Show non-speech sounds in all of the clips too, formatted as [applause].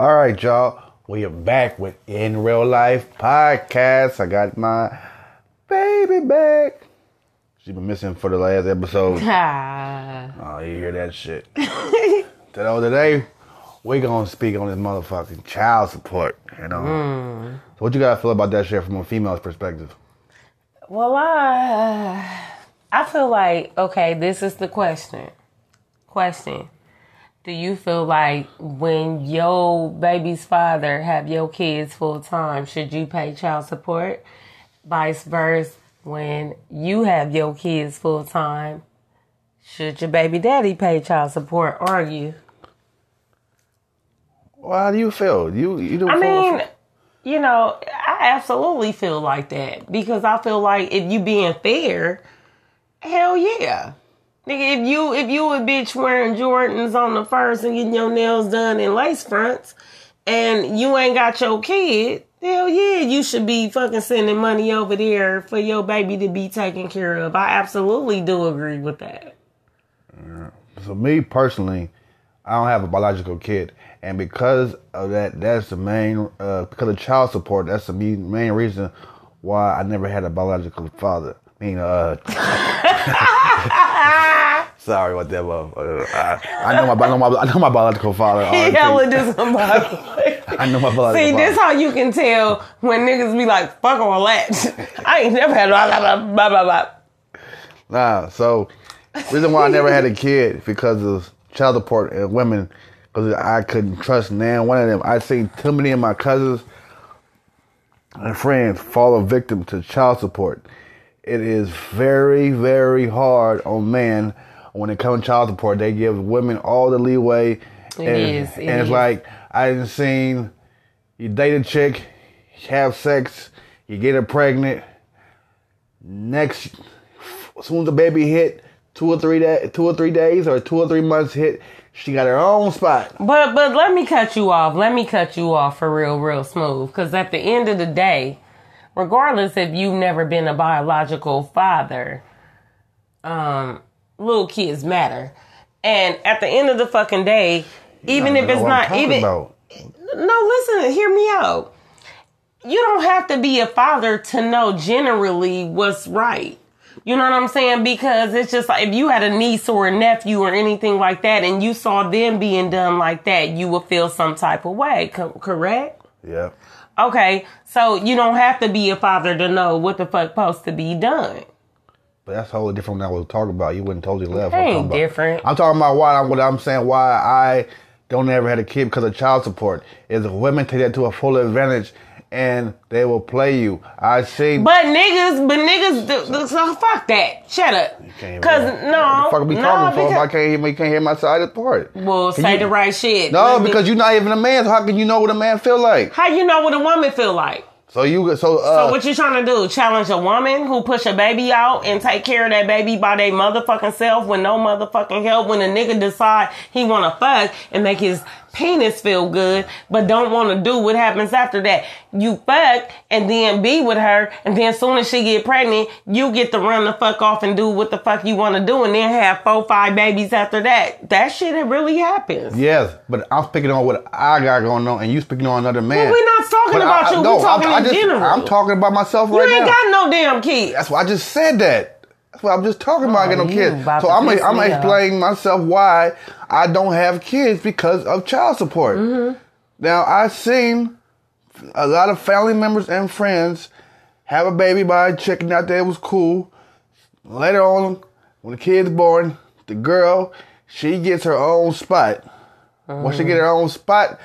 All right, y'all. We are back with In Real Life Podcast. I got my baby back. She been missing for the last episode. [laughs] Ah. Oh, you hear that shit. [laughs] so today, we gonna speak on this motherfucking child support, you know. So what you gotta feel about that shit from a female's perspective? Well, I I feel like okay. This is the question. Question: Do you feel like when your baby's father have your kids full time, should you pay child support? Vice versa, when you have your kids full time, should your baby daddy pay child support? Argue. Well, how do you feel? You you do I mean, you know, I absolutely feel like that because I feel like if you being fair, hell yeah. Nigga, if you if you a bitch wearing Jordans on the first and getting your nails done in lace fronts and you ain't got your kid, hell yeah, you should be fucking sending money over there for your baby to be taken care of. I absolutely do agree with that. So me personally, I don't have a biological kid, and because of that, that's the main uh, because of child support. That's the main, main reason why I never had a biological father. I mean, uh, [laughs] sorry that, love. Uh, I, I know my, I know my, I know my biological father. He hella do somebody. I know my biological father. See, father. this how you can tell when niggas be like, fuck all that. [laughs] I ain't never had blah, blah, blah, blah, blah, blah. Nah, so reason why I never had a kid because of child support and women, because I couldn't trust now one of them. I seen too many of my cousins and friends fall a victim to child support. It is very, very hard on men when it comes to child support. They give women all the leeway. and, is, it and it's like I didn't seen you date a chick, have sex, you get her pregnant. Next as soon as the baby hit two or three day, two or three days or two or three months hit, she got her own spot. But but let me cut you off. Let me cut you off for real, real smooth. Because at the end of the day, regardless if you've never been a biological father, um, little kids matter. And at the end of the fucking day, even if it's not even about. no, listen, hear me out. You don't have to be a father to know generally what's right. You know what I'm saying? Because it's just like if you had a niece or a nephew or anything like that and you saw them being done like that, you would feel some type of way, co- correct? Yeah. Okay, so you don't have to be a father to know what the fuck supposed to be done. That's totally different than I was talking about. You wouldn't totally left. what I'm Ain't talking about. different. I'm talking about why what I'm saying why I don't ever had a kid because of child support. Is women take that to a full advantage and they will play you. I see But niggas, but niggas, do- do- so fuck that. Shut up. Cause no, What the fuck be no, talking for if I can't hear can't hear my side of the part. well, Can say you- the right shit. No, because you're not even a man, so how can you know what a man feel like? how you know what a woman feel like? So you so uh So what you trying to do? Challenge a woman who push a baby out and take care of that baby by their motherfucking self with no motherfucking help? When a nigga decide he want to fuck and make his penis feel good, but don't want to do what happens after that. You fuck and then be with her, and then soon as she get pregnant, you get to run the fuck off and do what the fuck you want to do, and then have four, five babies after that. That shit it really happens. Yes, but I'm speaking on what I got going on, and you speaking on another man. we're not talking But about I- you, no, talking I, I in just, general. I'm talking about myself You ain't now. got no damn kids. That's why I just said that. That's what I'm just talking about. Oh, no kids. So I'm piss I'm me off. explaining myself why I don't have kids because of child support. Mm-hmm. Now I've seen a lot of family members and friends have a baby by checking out that it was cool. Later on, when the kid's born, the girl she gets her own spot. Once she get her own spot,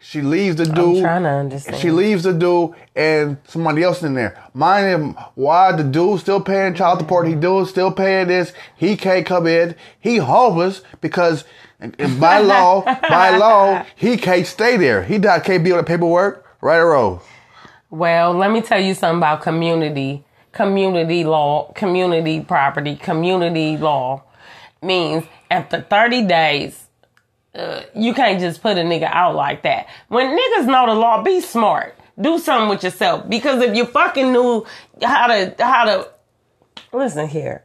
she leaves the dude. trying to understand. She leaves the dude and somebody else in there. Mind him, why the dude still paying child support? He dude still paying this. He can't come in. He homeless because by [laughs] law, by law, he can't stay there. He not, can't be on the paperwork. Right or wrong? Well, let me tell you something about community, community law, community property, community law means after 30 days, uh, you can't just put a nigga out like that. When niggas know the law, be smart. Do something with yourself. Because if you fucking knew how to, how to, listen here.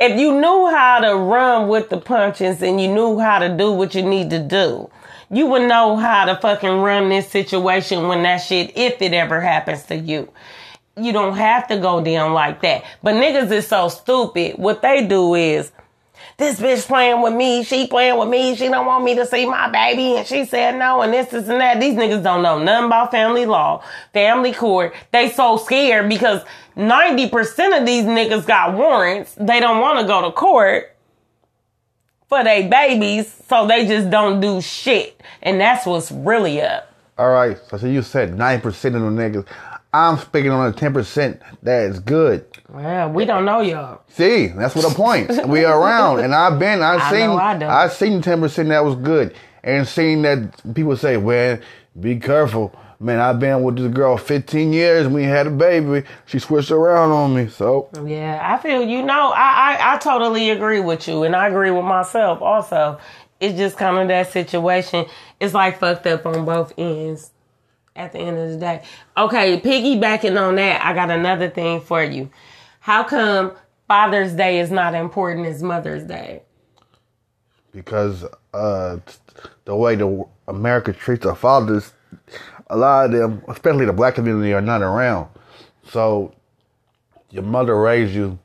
If you knew how to run with the punches and you knew how to do what you need to do, You would know how to fucking run this situation when that shit, if it ever happens to you. You don't have to go down like that. But niggas is so stupid. What they do is, this bitch playing with me, she playing with me, she don't want me to see my baby, and she said no, and this, this, and that. These niggas don't know nothing about family law, family court. They so scared because 90% of these niggas got warrants. They don't want to go to court for their babies, so they just don't do shit. And that's what's really up. All right. So, you said nine percent of the niggas. I'm speaking on the ten percent that is good. Well, we don't know y'all. See, that's what the point. we are around, and I've been. I've I seen. I. I've seen ten percent that was good, and seen that people say, "Well, be careful." Man, I've been with this girl 15 years. and We had a baby. She switched around on me. So Yeah, I feel you know, I, I, I totally agree with you and I agree with myself also. It's just kind of that situation. It's like fucked up on both ends at the end of the day. Okay, piggybacking on that, I got another thing for you. How come Father's Day is not important as Mother's Day? because uh, the way the America treats their fathers, a lot of them, especially the black community, are not around. So your mother raised you,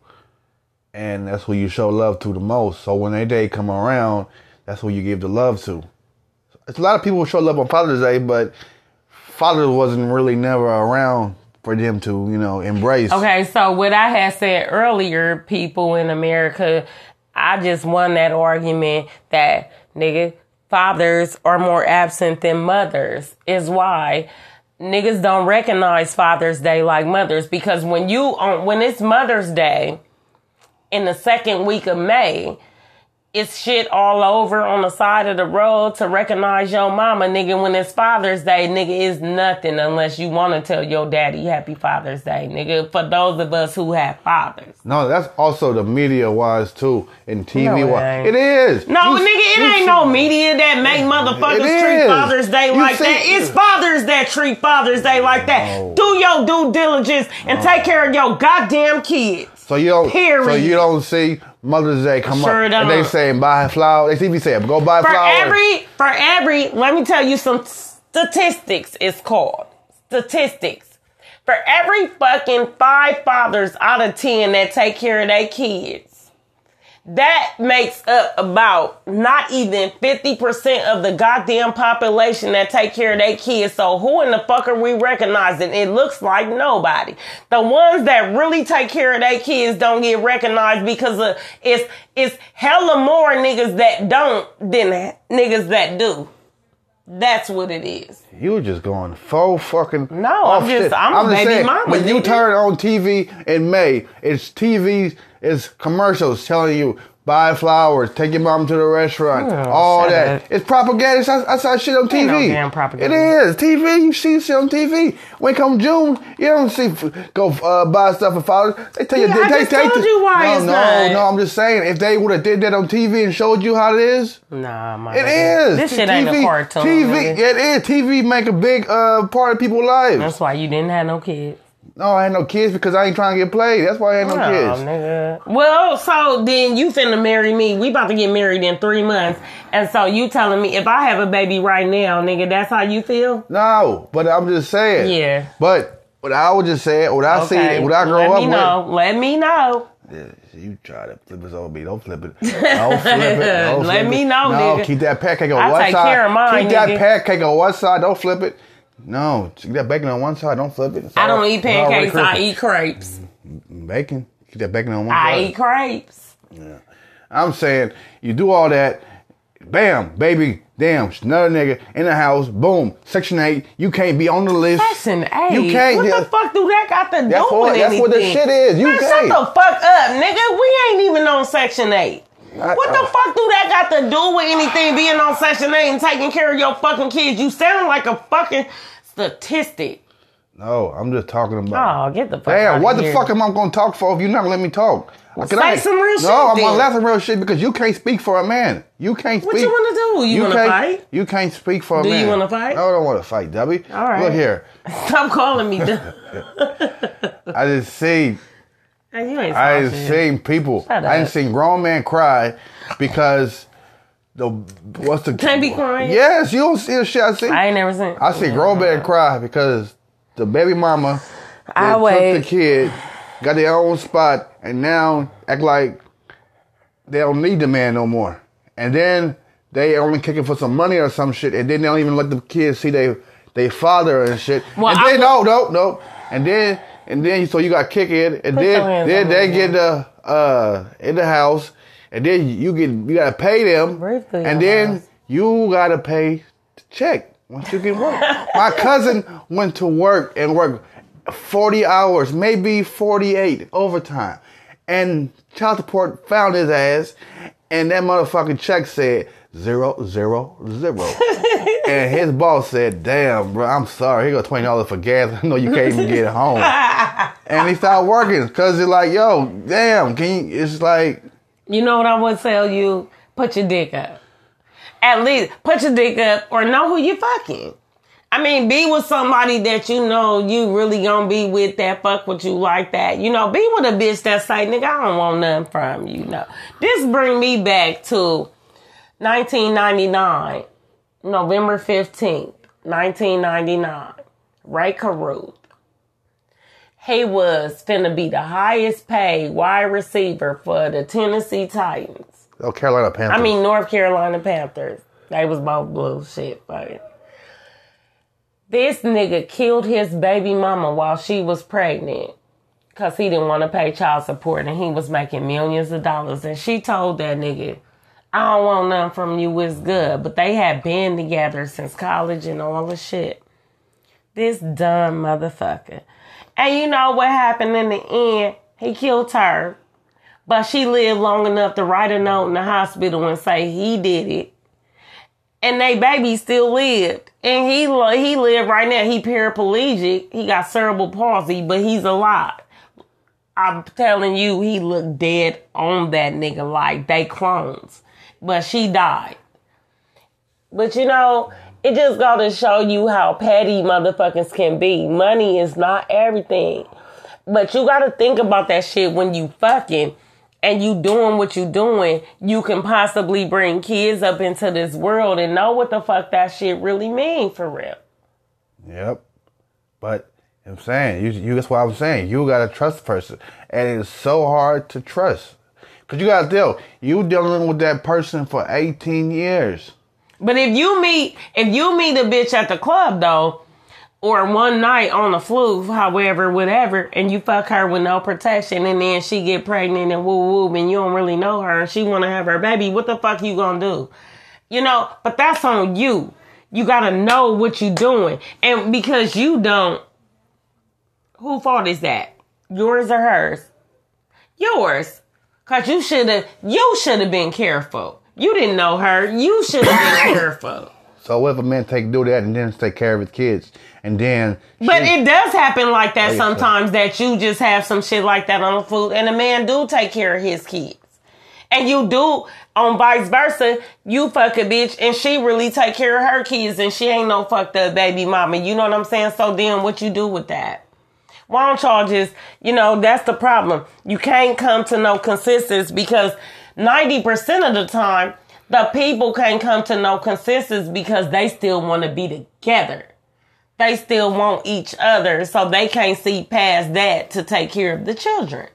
and that's who you show love to the most. So when their day come around, that's who you give the love to. It's a lot of people show love on Father's Day, but father wasn't really never around for them to, you know, embrace. Okay, so what I had said earlier, people in America, I just won that argument that nigga fathers are more absent than mothers is why niggas don't recognize Father's Day like mothers because when you on when it's Mother's Day in the second week of May, it's shit all over on the side of the road to recognize your mama, nigga. When it's Father's Day, nigga, is nothing unless you want to tell your daddy Happy Father's Day, nigga. For those of us who have fathers. No, that's also the media wise too, and TV No, it wise. It is. No, You- nigga, it ain't see- no media that make motherfuckers treat. Father's Day You like see- that. It's fathers that treat Father's Day like that. Do your due diligence and take care of your goddamn kids. So you don't. So you don't see Mother's Day come Sure up, and they don't. saying buy flowers. They see me saying go buy flowers. For flowers. every, for every, let me tell you some statistics. It's called statistics. For every fucking five fathers out of ten that take care of their kids, that makes up about not even 50% of the goddamn population that take care of their kids. So who in the fuck are we recognizing? It looks like nobody. The ones that really take care of their kids don't get recognized because of, it's, it's hella more niggas that don't than niggas that do. That's what it is. you were just going full fucking. No, off I'm just- shit. I'm a baby mama, When you turn on TV in May, it's TV, it's commercials telling you. Buy flowers, take your mom to the restaurant, Oh, all that. up. It's propaganda. It's saw shit on TV. no damn propaganda. It is TV. You see shit on TV. When come June, you don't see go uh, buy stuff for flowers. They tell you. Yeah, they, I they, just they, told you why no, it's no, not. no. I'm just saying, if they would have did that on TV and showed you how it is, Nah, my it is. This shit ain't a TV cartoon. TV, it is. TV make a big uh, part of people's lives. That's why you didn't have no kids. No, I ain't no kids because I ain't trying to get played. That's why I ain't no Oh, kids. nigga. Well, so then you finna marry me. We about to get married in three months. And so you telling me if I have a baby right now, nigga, that's how you feel? No, but I'm just saying. Yeah. But what I would just say, what I see, what I grow Let up me with. know. Let me know. Yeah, you try to flip us on me. Don't flip it. Don't flip it. [laughs] Don't Let flip me it. know, no, nigga. keep that pancake on I one take side. care of mine, keep that nigga. pancake on one side. Don't flip it. No, get that bacon on one side. Don't flip it. I don't eat pancakes. I eat crepes. Mm, bacon. Get that bacon on one I side. eat crepes. Yeah. I'm saying you do all that, bam, baby, damn, another nigga in the house, boom, section eight, you can't be on the list. Section eight. You can't. What the fuck do that got to do with what- that's what the shit is. You Man, shut can't. the fuck up, nigga. We ain't even on section eight. I- What the fuck do that got to do with anything being on section eight and taking care of your fucking kids? You sound like a fucking statistic. No, I'm just talking about. Oh, get the fuck Damn, what the here. fuck am I gonna talk for if you're not gonna let me talk? Can say some real no, shit I'm then. gonna let some real shit because you can't speak for a man. You can't What you wanna do? You wanna can't- fight? You can't speak for a Do you wanna fight? No, I don't want to fight, Debbie. All right. Look here. [laughs] Stop calling me. [laughs] [laughs] I just see. You ain't I soft seen people. I ain't seen grown men cry because the what's the Can't be crying. Yes, you don't see the shit I see. I ain't never seen. I see grown man cry because the baby mama I that took wait. the kid, got their own spot, and now act like they don't need the man no more. And then they only kicking for some money or some shit, and then they don't even let the kids see their their father and shit. Well, and I then no, no, no. And then and then so you got kick it, and Put then then they get the uh in the house, and then you get you gotta pay them, through and then house. you gotta pay the check once you get work. [laughs] My cousin went to work and worked 40 hours, maybe 48 overtime. And child support found his ass, and that motherfucking check said zero, zero, zero. [laughs] and his boss said, Damn, bro, I'm sorry. Here go $20 for gas. [laughs] I know you can't even get home. [laughs] and he stopped working because it's like, Yo, damn, can you? It's like, You know what I would tell you? Put your dick up. At least put your dick up or know who you fucking. I mean, be with somebody that you know you really gonna be with that fuck with you like that. You know, be with a bitch that say, nigga, I don't want nothing from you. No. This bring me back to 1999, November 15th, 1999. Rae Carruth. He was finna be the highest paid wide receiver for the Tennessee Titans. oh, Carolina Panthers. I mean, North Carolina Panthers. They was both blue shit, fucking. This nigga killed his baby mama while she was pregnant because he didn't want to pay child support and he was making millions of dollars. And she told that nigga, I don't want nothing from you, it's good. But they had been together since college and all the shit. This dumb motherfucker. And you know what happened in the end? He killed her. But she lived long enough to write a note in the hospital and say he did it. And they baby still lived. And he he lived right now. He paraplegic. He got cerebral palsy, but he's alive. I'm telling you, he looked dead on that nigga like they clones. But she died. But you know, it just got to show you how petty motherfuckers can be. Money is not everything. But you got to think about that shit when you fucking and you doing what you doing. You can possibly bring kids up into this world and know what the fuck that shit really mean for real. Yep. But I'm saying you, you. That's what I'm saying. You gotta trust the person, and it's so hard to trust because you gotta deal. You dealing with that person for 18 years. But if you meet if you meet a bitch at the club though, or one night on the flu, however, whatever, and you fuck her with no protection, and then she get pregnant and woo woo, and you don't really know her, and she want to have her baby, what the fuck you gonna do? You know, but that's on you. You gotta know what you doing, and because you don't, who fault is that? Yours or hers? Yours, cause you should have you should have been careful. You didn't know her. You should have been [coughs] careful. So what if a man take do that and then take care of his kids, and then But she- it does happen like that oh, yeah, sometimes that you just have some shit like that on the food and a man do take care of his kids. And you do on vice versa, you fuck a bitch and she really take care of her kids and she ain't no fucked up baby mama. You know what I'm saying? So then what you do with that? Why don't y'all just, you know, that's the problem. You can't come to no consensus because 90% of the time, the people can't come to no consensus because they still want to be together they still want each other, so they can't see past that to take care of the children.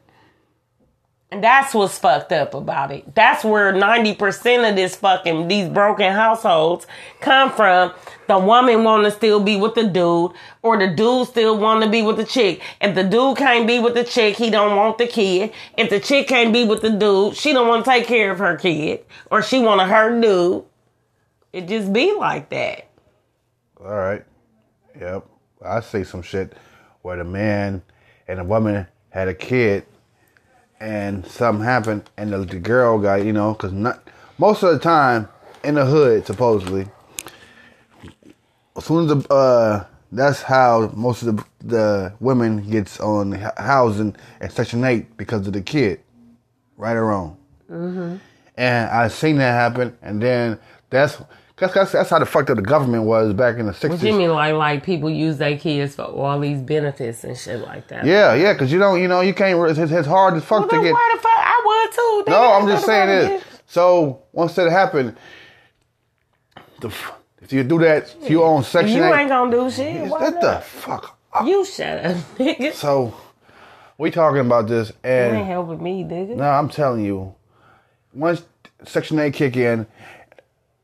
And that's what's fucked up about it. That's where 90% of this fucking, these broken households come from. The woman want to still be with the dude, or the dude still want to be with the chick. If the dude can't be with the chick, he don't want the kid. If the chick can't be with the dude, she don't want to take care of her kid, or she want to hurt dude. It just be like that. All right. Yep. I see some shit where the man and the woman had a kid and something happened and the, the girl got, you know, because not most of the time in the hood, supposedly, as soon as the, uh, that's how most of the, the women gets on housing at Section 8 because of the kid. Right or wrong. Mm-hmm. And I seen that happen, and then that's that's, that's that's how the fucked up the government was back in the What sixties. you mean, like like people use their kids for all these benefits and shit like that? Yeah, yeah, because you don't, you know, you can't. It's, it's hard as fuck Well, to get. why the fuck I would too? No, I'm just saying this. So once that happened, the if you do that, if you own Section You 8. ain't gonna do shit. Why Get the fuck up. You shut up, [laughs] nigga. So, we talking about this, You ain't and helping me, nigga. no, I'm telling you, once Section 8 kick in,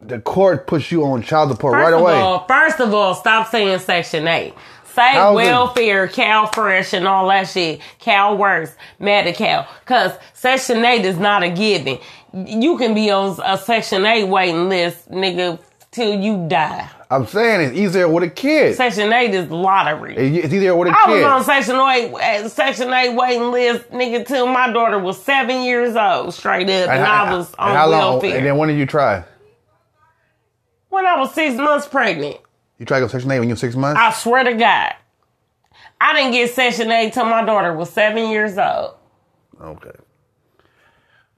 the court puts you on child support First right of away. all, first of all, stop saying Section 8. Say Housing. welfare, CalFresh, and all that shit. CalWORKs, Medi-Cal. Because Section 8 is not a given. You can be on a Section 8 waiting list, nigga, till you die. I'm saying it's easier with a kid. Section 8 is lottery. It's easier with a I kid. I was on Section 8, uh, Section 8 waiting list, nigga, till my daughter was seven years old, straight up, and, how- I was and on how long? welfare. And then when did you try? When I was six months pregnant. You tried to go Section 8 when you were six months? I swear to God. I didn't get Section 8 till my daughter was seven years old. Okay.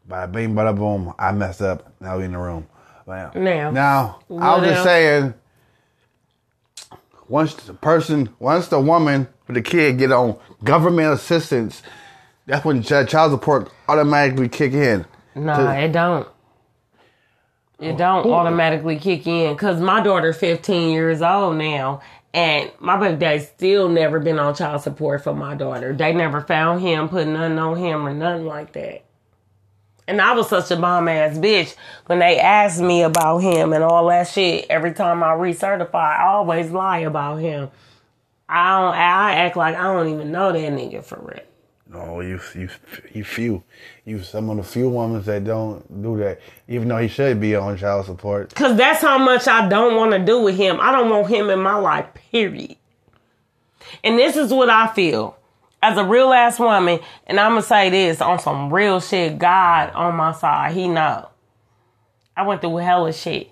Bada bing, bada boom. I messed up. Now we in the room. Now, Now. now I was just saying. Once the person, once the woman with the kid get on government assistance, that's when child support automatically kick in. No, To- it don't. It don't automatically kick in because my daughter 15 years old now, and my baby daddy still never been on child support for my daughter. They never found him, put nothing on him or nothing like that. And I was such a bomb ass bitch when they asked me about him and all that shit. Every time I recertify, I always lie about him. I don't. I act like I don't even know that nigga for real. No, you you you few, you some of the few women that don't do that, even though he should be on child support. Cause that's how much I don't want to do with him. I don't want him in my life, period. And this is what I feel. As a real ass woman, and I'm gonna say this on some real shit, God on my side, he know. I went through hella shit.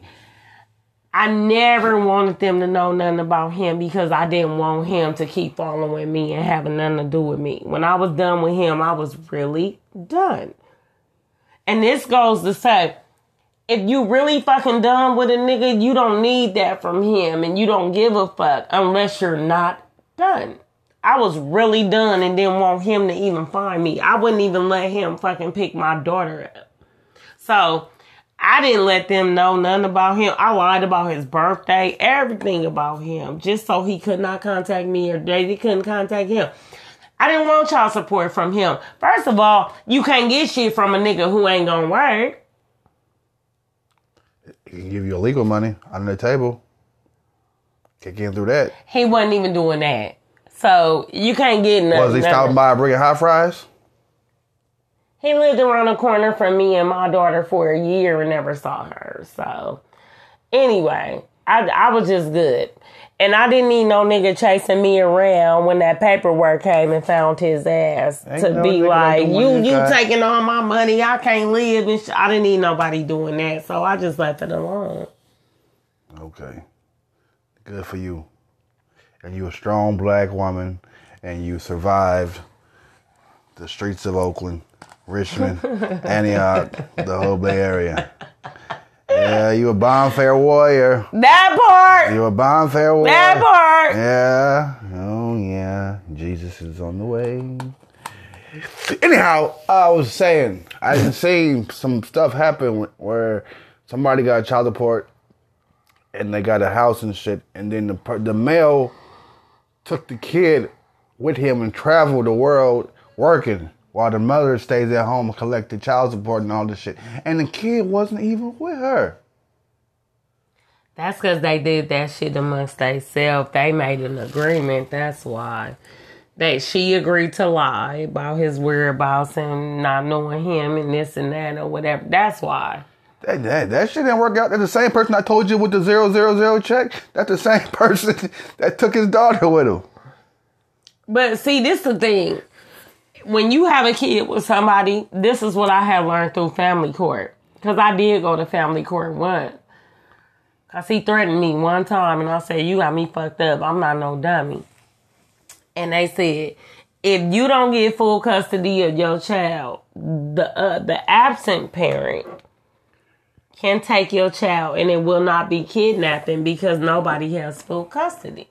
I never wanted them to know nothing about him because I didn't want him to keep following me and having nothing to do with me. When I was done with him, I was really done. And this goes to say, if you really fucking done with a nigga, you don't need that from him and you don't give a fuck unless you're not done. I was really done and didn't want him to even find me. I wouldn't even let him fucking pick my daughter up. So I didn't let them know nothing about him. I lied about his birthday, everything about him, just so he could not contact me or they couldn't contact him. I didn't want child support from him. First of all, you can't get shit from a nigga who ain't gonna work. He can give you illegal money under the table. Kick in through that. He wasn't even doing that. So you can't get nothing. Was he stopping by bringing hot fries? He lived around the corner from me and my daughter for a year and never saw her. So anyway, I I was just good. And I didn't need no nigga chasing me around when that paperwork came and found his ass Ain't to no be like, you you taking all my money, I can't live and sh-. I didn't need nobody doing that. So I just left it alone. Okay. Good for you. And you a strong black woman and you survived the streets of Oakland, Richmond, Antioch, the whole Bay Area. Yeah, you a bonfire warrior. That part! You a bonfire warrior. That part! Yeah. Oh yeah. Jesus is on the way. Anyhow, I was saying I seen some stuff happen where somebody got a child support and they got a house and shit, and then the the male took the kid with him and traveled the world working while the mother stays at home and collect the child support and all this shit. And the kid wasn't even with her. That's because they did that shit amongst themselves. They made an agreement. That's why. That she agreed to lie about his whereabouts and not knowing him and this and that or whatever. That's why. That, that, that shit didn't work out. That's the same person I told you with the zero zero zero check. That's the same [laughs] person that took his daughter with him. But see, this is the thing. When you have a kid with somebody, this is what I have learned through family court. Because I did go to family court once. Because he threatened me one time and I said, You got me fucked up. I'm not no dummy. And they said, If you don't get full custody of your child, the, uh, the absent parent can take your child and it will not be kidnapping because nobody has full custody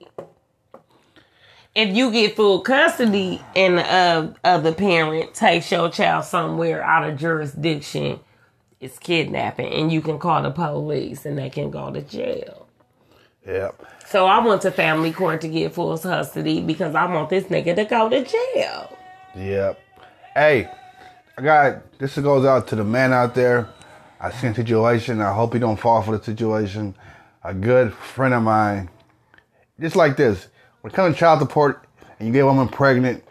if you get full custody and the uh, other parent takes your child somewhere out of jurisdiction, it's kidnapping, and you can call the police, and they can go to jail. Yep. So I went to family court to get full custody because I want this nigga to go to jail. Yep. Hey, I got this goes out to the man out there. I seen situation. I hope he don't fall for the situation. A good friend of mine, just like this. When it comes to child support and you get a woman pregnant,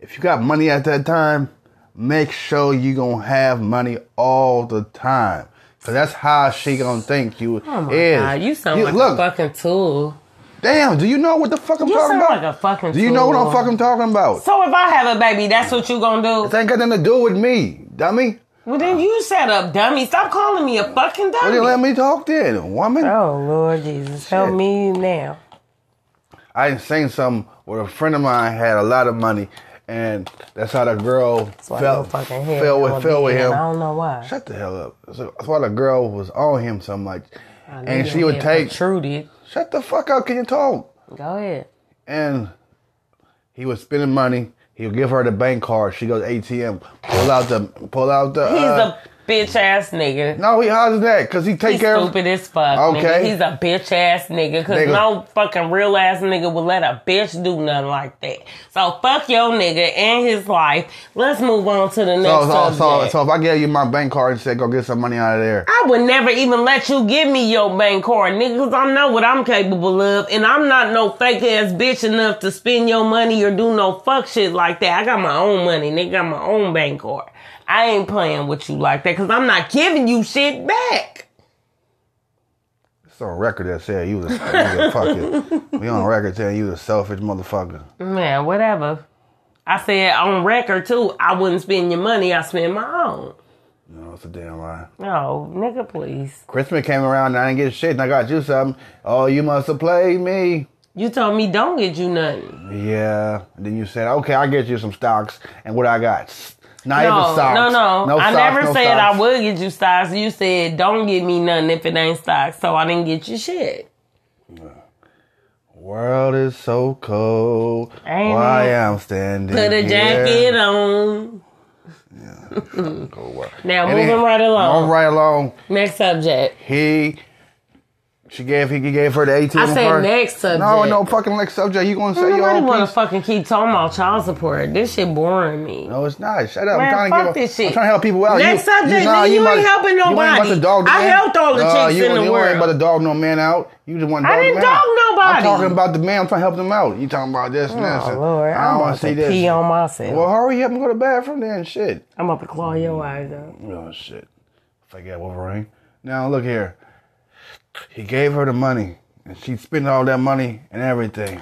if you got money at that time, make sure you gonna have money all the time. Cause that's how she gonna think you Oh my is. god, you sound like look, a fucking tool. damn. Do you know what the fuck I'm You talking sound about? like a fucking do you know what I'm fucking talking about? So if I have a baby, that's what you gonna do? This ain't got nothing to do with me, dummy. Well then you shut up, dummy. Stop calling me a fucking dummy. Well, then let me talk then, woman. Oh Lord Jesus, help me now. I seen something where a friend of mine had a lot of money, and that's how the girl That's fell, fucking fell with, fell with him. I don't know why. Shut the hell up. So that's why the girl was on him so much, and she would take. protruded. Shut the fuck up! Can you talk? Go ahead. And he was spending money. He would give her the bank card. She goes ATM, pull out the, pull out the. He's uh, a bitch ass nigga. no, he how's that? Cause he take He's care of. stupid as fuck. Okay. Nigga. He's a bitch ass nigga. Cause no fucking real ass nigga would let a bitch do nothing like that. So fuck your nigga and his life. Let's move on to the next So, so, so, subject. so if I gave you my bank card and said go get some money out of there, I would never even let you give me your bank card, nigga, cause I know what I'm capable of, and I'm not no fake ass bitch enough to spend your money or do no fuck shit like that. I got my own money, nigga, I got my own bank card. I ain't playing with you like that, cause I'm not giving you shit back. it's on record that said you was a, you a fucking. we on record saying you was a selfish motherfucker. Man, whatever. I said on record too, I wouldn't spend your money, I spend my own. No, it's a damn lie. No, nigga, please. Christmas came around and I didn't get shit and I got you something. Oh, you must have played me. You told me don't get you nothing. Yeah. And then you said, okay, I'll get you some stocks. And what I got? Not No, even stocks. no, no. I stocks, never no said stocks. I would get you stocks. You said don't give me nothing if it ain't stocks. So I didn't get you shit. World is so cold. Ain't Why it? I'm standing Put a here. jacket on. World. Now And moving then- right along. Moving right along. Next subject. He, she gave, he gave her the ATM I said card. next subject. No, no fucking next subject. You gonna say your Nobody own want to fucking keep talking about child support. This shit boring me. No, it's not. Shut up. Man, I'm trying fuck to give. this shit. I'm trying to help people out. Next subject, nah, nigga, you about- ain't helping You ain't about nobody. to dog the I man. helped all the Uh, chicks you, in the you world. ain't about to dog no man out. You just want to I didn't dog out. nobody. I'm talking about the man. I'm trying to help them out. You talking about this and this. Oh Lord, I don't want about to see this. pee on myself. Well, hurry up and go to the bathroom then. Shit. I'm about to claw your eyes out. Oh shit. Forget Wolverine. Now look here. He gave her the money, and she spent all that money and everything.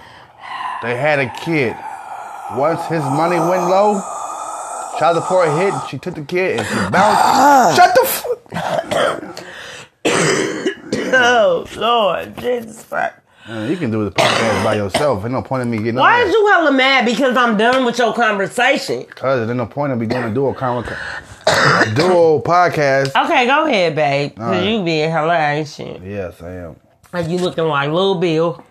They had a kid. Once his money went low, child support hit. and She took the kid and she bounced. [coughs] Shut the. F- [coughs] Oh Lord, Jesus Christ. Man, you can do the podcast by yourself. Ain't no point in me getting Why is you hella mad? Because I'm done with your conversation. Cause there's no point in me doing a dual conver- a [coughs] dual podcast. Okay, go ahead, babe. Cause right. you being hella ain't. Yes, I am. Like you looking like Lil Bill.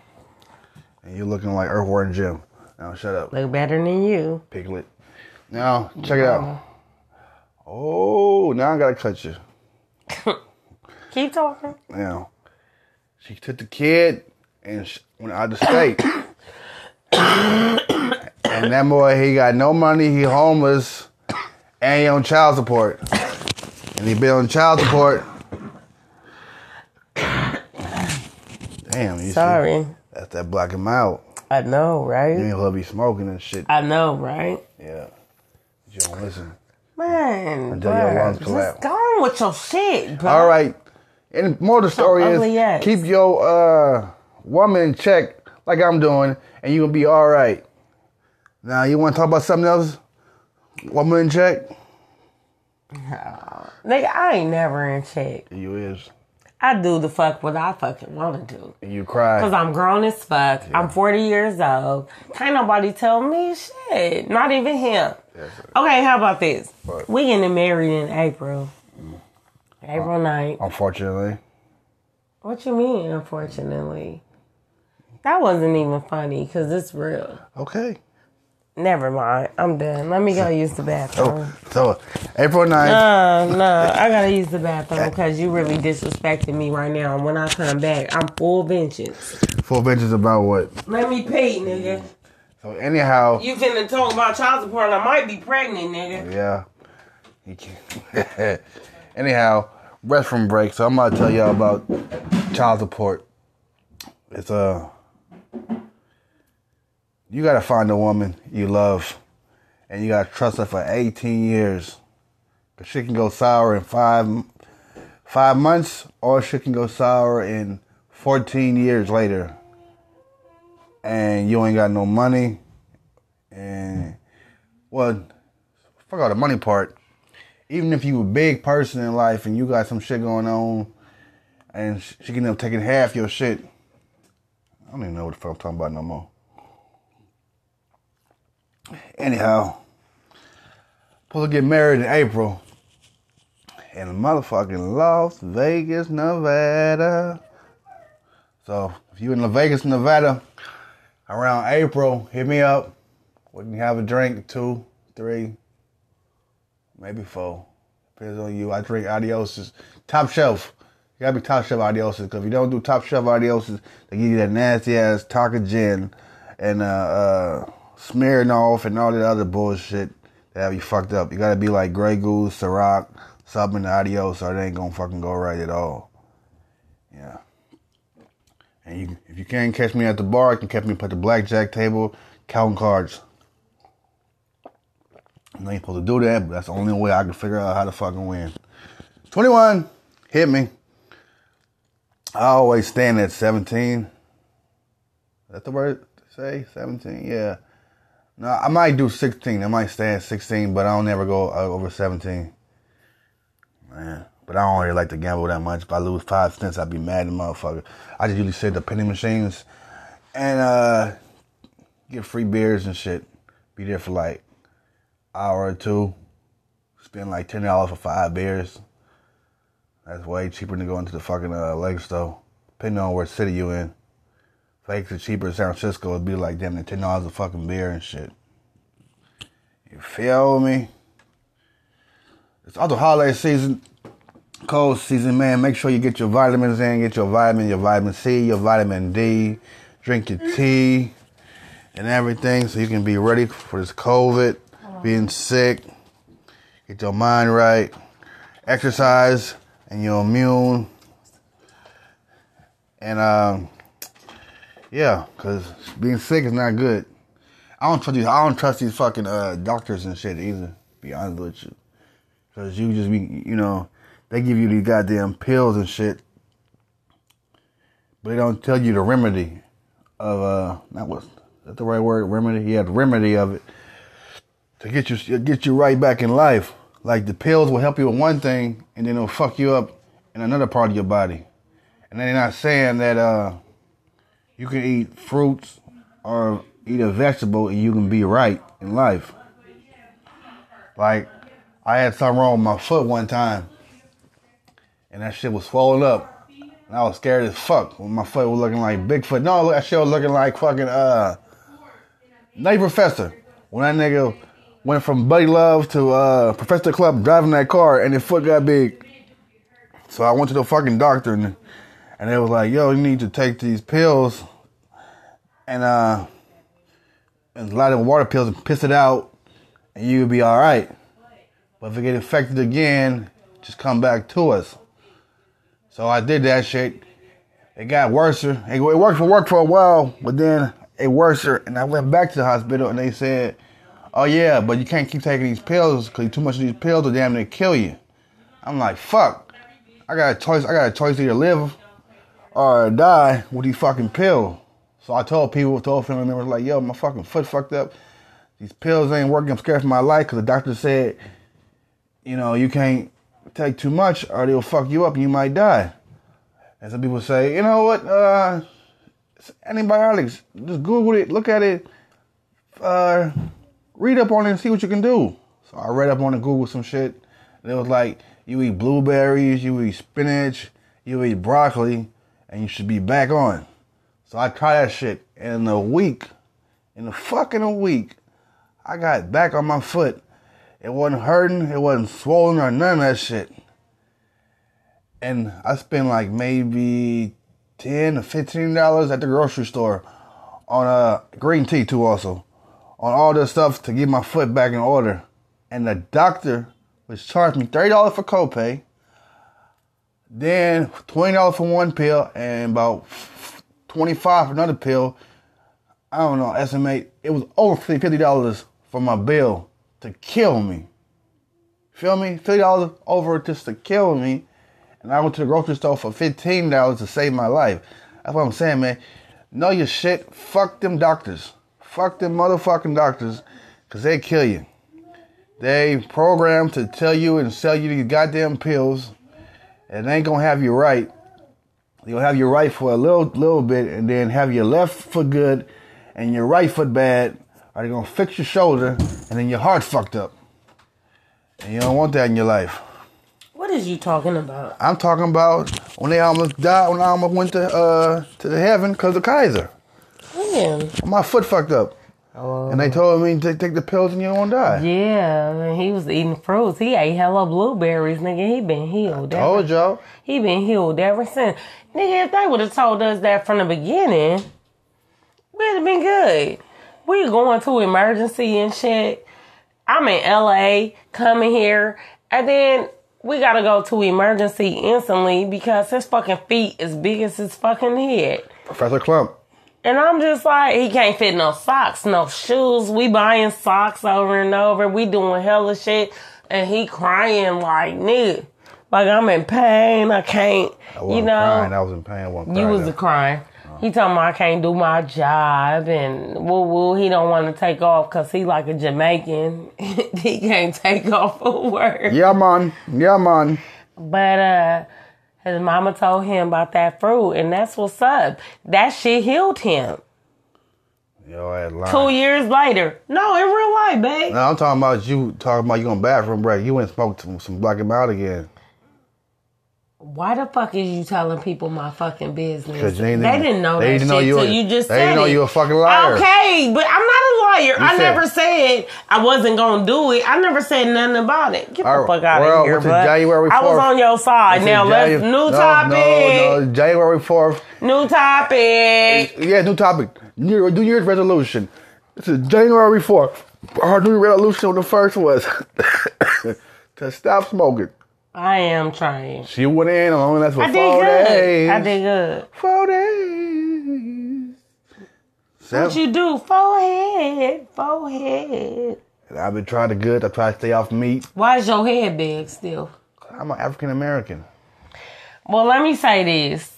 And you looking like Earthworm Jim. Now shut up. Look better than you. Piglet. Now, check it out. Oh, now I gotta cut you. [laughs] Keep talking. Now, she took the kid and sh- went out of state. [coughs] and that boy, he got no money, he homeless, and he on child support. And he been on child support. Damn, you see? Sorry. That's that black him out. I know, You right? ain't gonna be smoking and shit. I know, right? Yeah. You don't listen. Man, Until your lungs just collapse. go on with your shit, bro. All right. And more of the story ugly is ass. keep your uh, woman in check like I'm doing, and you gonna be all right. Now you want to talk about something else? Woman in check? Nigga, I ain't never in check. You is. I do the fuck what I fucking want to do. You cry. Cause I'm grown as fuck. I'm 40 years old. Can't nobody tell me shit. Not even him. Okay, how about this? What? We getting married in April. Mm. April uh, 9th. Unfortunately. What you mean, unfortunately? That wasn't even funny because it's real. Okay. Never mind. I'm done. Let me go [laughs] use the bathroom. So April 9th. No, no, I gotta use the bathroom because you really disrespecting me right now. And when I come back, I'm full vengeance. Full benches about what? Let me pee, nigga. So anyhow, You finna talk about child support? I might be pregnant, nigga. yeah. He can't. [laughs] anyhow, rest from break. So I'm gonna tell y'all about child support. It's uh you gotta find a woman you love, and you gotta trust her for 18 years. Cause she can go sour in five five months, or she can go sour in 14 years later. And you ain't got no money, and well, fuck all the money part. Even if you a big person in life and you got some shit going on, and she can end up taking half your shit. I don't even know what the fuck I'm talking about no more. Anyhow, supposed to get married in April in motherfucking Las Vegas, Nevada. So if you in Las Vegas, Nevada, around April, hit me up. We can have a drink, two, three, maybe four. Depends on you. I drink Adioses. Top shelf. You gotta be top shelf Adioses, because if you don't do top shelf Adioses, they give you that nasty ass Tonka gin and uh, uh, Smirnoff and all that other bullshit that have you fucked up. You gotta be like Grey Goose, Ciroc, something in Adios, or it ain't gonna fucking go right at all. Yeah. And you, if you can't catch me at the bar, you can catch me at the blackjack table, counting cards. I ain't supposed to do that, but that's the only way I can figure out how to fucking win. 21, hit me. I always stand at 17. Is that the word say? 17? Yeah. No, I might do 16. I might stay at 16, but I don't never go uh, over 17. Man. But I don't really like to gamble that much. If I lose five cents, I'd be mad motherfucker. I just usually sit the penny machines and uh, get free beers and shit. Be there for like hour or two. Spend like ten dollars for five beers. That's way cheaper than going to the fucking uh, leg store. Depending on what city you in. Fakes are cheaper in San Francisco. It'd be like damn ten dollars a fucking beer and shit. You feel me? It's also holiday season, cold season, man. Make sure you get your vitamins in. Get your vitamin, your vitamin C, your vitamin D. Drink your tea and everything so you can be ready for this COVID, being sick. Get your mind right. Exercise and you're immune. And um, yeah, cause being sick is not good. I don't trust these. I don't trust these fucking uh, doctors and shit either. Be honest with you, cause you just be, you know, they give you these goddamn pills and shit, but they don't tell you the remedy of uh, what is that the right word? Remedy? Yeah, the remedy of it to get you get you right back in life. Like the pills will help you with one thing, and then it'll fuck you up in another part of your body. And they're not saying that uh, you can eat fruits or eat a vegetable and you can be right in life. Like I had something wrong with my foot one time, and that shit was swollen up, and I was scared as fuck. When my foot was looking like Bigfoot. No, that shit was looking like fucking uh, Nutty Professor. When that nigga went from Buddy Love to uh, Professor Klump driving that car, and his foot got big. So I went to the fucking doctor, and and they was like, "Yo, you need to take these pills, and uh, and a lot of water pills, and piss it out, and you'll be all right. But if it get infected again, just come back to us." So I did that shit. It got worse. It it worked for work for a while, but then it worse. And I went back to the hospital, and they said, "Oh yeah, but you can't keep taking these pills because too much of these pills will damn near kill you." I'm like, "Fuck." I got a choice. I got a choice to either live or die with these fucking pills. So I told people, told family members, like, yo, my fucking foot fucked up. These pills ain't working. I'm scared for my life because the doctor said, you know, you can't take too much or they'll fuck you up and you might die. And some people say, you know what, uh, antibiotics. Just Google it, look at it, uh, read up on it and see what you can do. So I read up on it, Google some shit. And it was like, you eat blueberries, you eat spinach, you eat broccoli, and you should be back on. So I tried that shit. And in a week, in a fucking week, I got back on my foot. It wasn't hurting, it wasn't swollen or none of that shit. And I spent like maybe ten to fifteen dollars at the grocery store on uh green tea too also. On all this stuff to get my foot back in order. And the doctor was charging me thirty dollars for copay, then twenty dollars for one pill and about twenty five for another pill. I don't know, estimate it was over fifty dollars for my bill to kill me. Feel me? Fifty dollars over just to kill me. And I went to the grocery store for fifteen dollars to save my life. That's what I'm saying, man. Know your shit. Fuck them doctors. Fuck them motherfucking doctors. Cause they kill you. They programmed to tell you and sell you these goddamn pills. And they ain't gonna have you right. You'll have your right for a little little bit and then have your left foot good and your right foot bad. Or they're gonna fix your shoulder and then your heart fucked up. And you don't want that in your life. What is you talking about? I'm talking about when they almost died, when I almost went to uh to the heaven because of Kaiser. Man. My foot fucked up. Oh. And they told me to take the pills and you won't die. Yeah, he was eating fruits. He ate hella blueberries, nigga. He been healed. ever- Told y'all. He been healed ever since. Nigga, if they would have told us that from the beginning, we'd have been good. We going to emergency and shit. I'm in LA, coming here, and then we gotta go to emergency instantly because his fucking feet is big as his fucking head. Professor Klump. And I'm just like, he can't fit no socks, no shoes. We buying socks over and over. We doing hella shit. And he crying like, nigga, like I'm in pain. I can't, I you know. crying. I was in pain. I wasn't You was crying. He told me I can't do my job and woo woo. He don't want to take off because he like a Jamaican. [laughs] he can't take off for work. Yeah, man. Yeah, man. But uh his mama told him about that fruit and that's what's up. That shit healed him. Yo, I had lying. Two years later. No, in real life, babe. No, I'm talking about you talking about you on bathroom break. You went and smoked some, some black and mild again. Why the fuck is you telling people my fucking business? they They, didn't- didn't know they that didn't shit know you till you just they said didn't know it. you a fucking liar. Okay, but I'm not a liar. I said- never said I wasn't gonna do it. I never said nothing about it. Get All the right, fuck out well, of here, what's it, bud. January I was 4th? on your side. This now let's Janu- new no, topic. No, no, January 4th. New topic. Yeah, new topic. New, New Year's resolution. This is January 4th. Our New resolution on the first was [coughs] to stop smoking. I am trying. She went in on that's for I did good. days. I did good. Four days. Seven. What you do? Forehead, forehead. And I've been trying to good. I try to stay off meat. Why is your head big still? I'm an African American. Well, let me say this.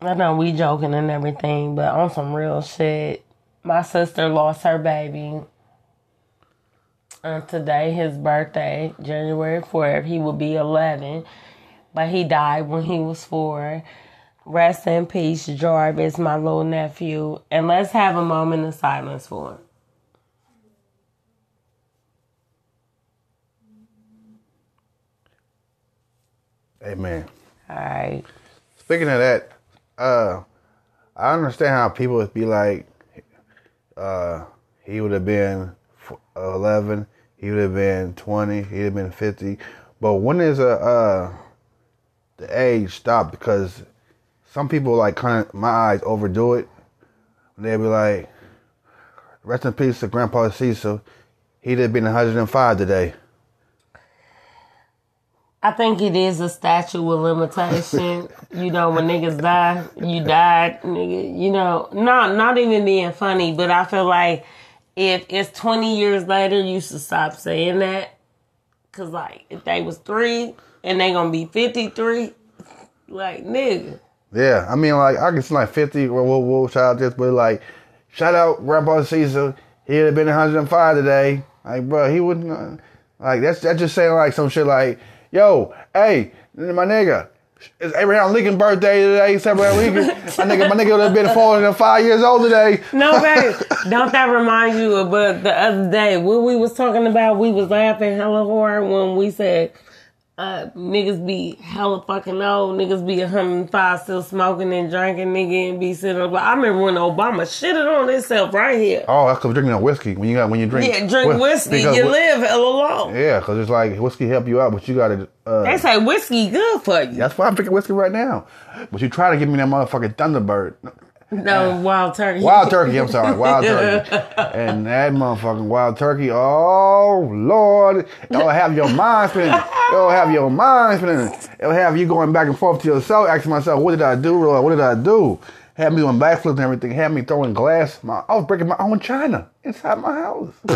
I know we joking and everything, but on some real shit, my sister lost her baby. And today, his birthday, January 4th, he will be 11, but he died when he was four. Rest in peace, Jarvis, my little nephew. And let's have a moment of silence for him. Amen. All right. Speaking of that, uh, I understand how people would be like, uh, he would have been 11, he would have been 20, he'd have been 50. But when is a, uh, the age stop? Because some people like kind of, my eyes overdo it. They'll be like, rest in peace to Grandpa Cecil. He'd have been 105 today. I think it is a statute of limitation. [laughs] you know, when niggas die, you died, nigga. You know, not not even being funny, but I feel like if it's twenty years later, you should stop saying that. Cause like, if they was three and they gonna be fifty three, like nigga. Yeah, I mean, like I can see like fifty. We'll, we'll, shout out this, but like, shout out Grandpa Caesar. He'd have been 105 today. Like, bro, he wouldn't. Uh, like, that's that's just saying like some shit like, yo, hey, my nigga, it's Abraham Lincoln birthday today. It's Abraham Lincoln. my nigga, my nigga would have been four than five years old today. No, babe, don't that remind you of but the other day when we was talking about? We was laughing hella hard when we said uh, niggas be hella fucking old. Niggas be 105 still smoking and drinking, nigga, and be sitting up. Like, I remember when Obama shitted on himself right here. Oh, that's because drinking that whiskey. When you got when you drink, Yeah, drink whi- whiskey, you whi- live hella long. Yeah, because it's like whiskey help you out, but you got to. Uh, They say whiskey good for you. that's why I'm drinking whiskey right now. But you try to give me that motherfucking Thunderbird. No, uh, wild turkey. Wild turkey, I'm sorry, wild [laughs] turkey. And that motherfucking wild turkey, oh Lord, it'll have your mind spinning. It'll have your mind spinning. It'll have you going back and forth to yourself, asking myself, what did I do, Lord? What did I do? Had me doing backflips and everything, had me throwing glass. My, I was breaking my own china inside my house. [laughs]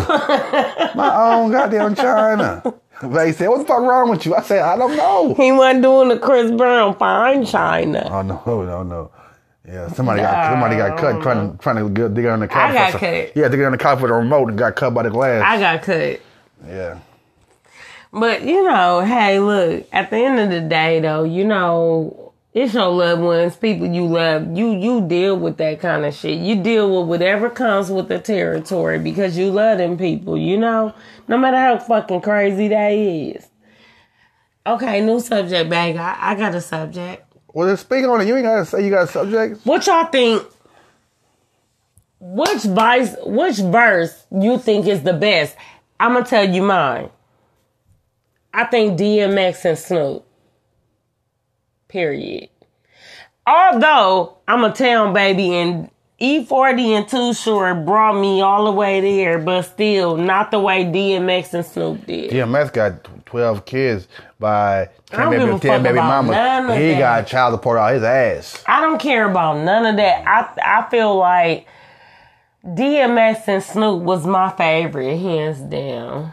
my own goddamn china. They said, what the fuck wrong with you? I said, I don't know. He wasn't doing the Chris Brown fine China. Oh no, no, no. Yeah, somebody got somebody got cut trying to trying to get, dig on the couch. I got some- cut. Yeah, dig on the couch with a remote and got cut by the glass. I got cut. yeah. But you know, hey, look, at the end of the day though, you know, it's your loved ones, people you love. You you deal with that kind of shit. You deal with whatever comes with the territory because you love them people, you know? No matter how fucking crazy that is. Okay, new subject bag. I, I got a subject. Well, just speak on it. You ain't gotta say you got subjects. What y'all think? Which vice, which verse you think is the best? I'm gonna tell you mine. I think DMX and Snoop. Period. Although I'm a town baby and E40 and Too Short brought me all the way there, but still not the way DMX and Snoop did. DMX got twelve kids by don't ten give baby, a 10 fuck baby mamas. He that. got child support out his ass. I don't care about none of that. I I feel like DMX and Snoop was my favorite, hands down.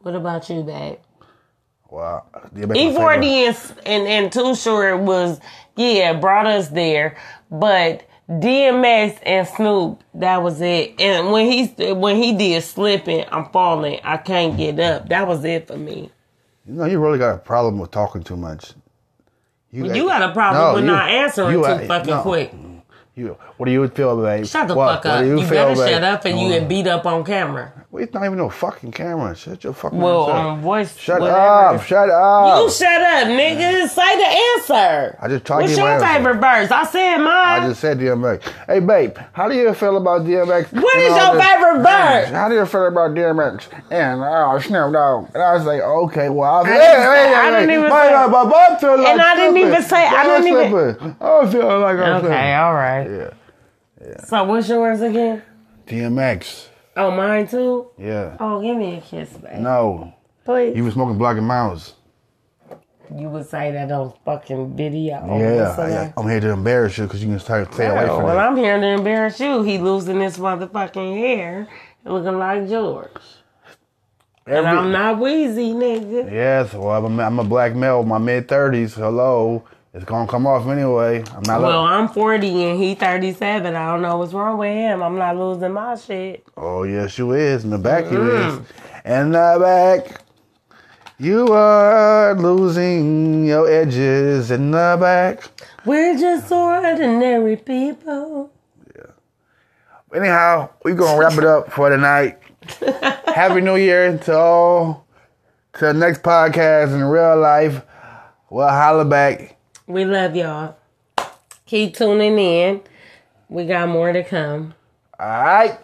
What about you, babe? Wow. DMX E my forty favorite. and, and and Too Short was yeah brought us there, but DMX and Snoop that was it. And when he when he did slipping, I'm falling, I can't get up. That was it for me. You know, you really got a problem with talking too much. You got a problem with you- not answering you- too fucking no. quick. You, what do you feel, babe? Shut the What- fuck what up. do You, feel, better babe? shut up and you Oh, get beat up on camera. well, It's not even no fucking camera. Shut your fucking Well, ass up. on voice. Shut whatever. up! Shut up! You shut up, nigga. Say the answer. I just tried to What's give my your answer. favorite verse? I said mine. I just said DMX. Hey, babe, how do you feel about DMX? What is and is all your favorite verse? How do you feel about DMX and uh, Snoop Dogg? And I was like, okay, well, I, was, I hey, didn't hey, say- hey, I didn't hey, even my, say- my butt feel like And I didn't even say- I didn't even- slipping. I feel like I'm okay, all right. Yeah. So what's yours again? DMX. Oh, mine too. Yeah. Oh, give me a kiss, babe. No, Please. you was smoking Black and Mouse. You would say that on fucking video. Yeah, I, I'm here to embarrass you because you can start stay away from well, it. I'm here to embarrass you. He losing his motherfucking hair, looking like George. And I'm not wheezy, nigga. Yes, well, I'm a, I'm a black male, my mid thirties. Hello, it's gonna come off anyway. I'm not. Well, I'm 40 and he 37. I don't know what's wrong with him. I'm not losing my shit. oh yes, you is in the back. You is in the back. You are losing your edges in the back. We're just ordinary people. Yeah. Anyhow, we're gonna wrap it up for tonight. [laughs] Happy New Year to all. To the next podcast in real life. We'll holla back. We love y'all. Keep tuning in. We got more to come. All right.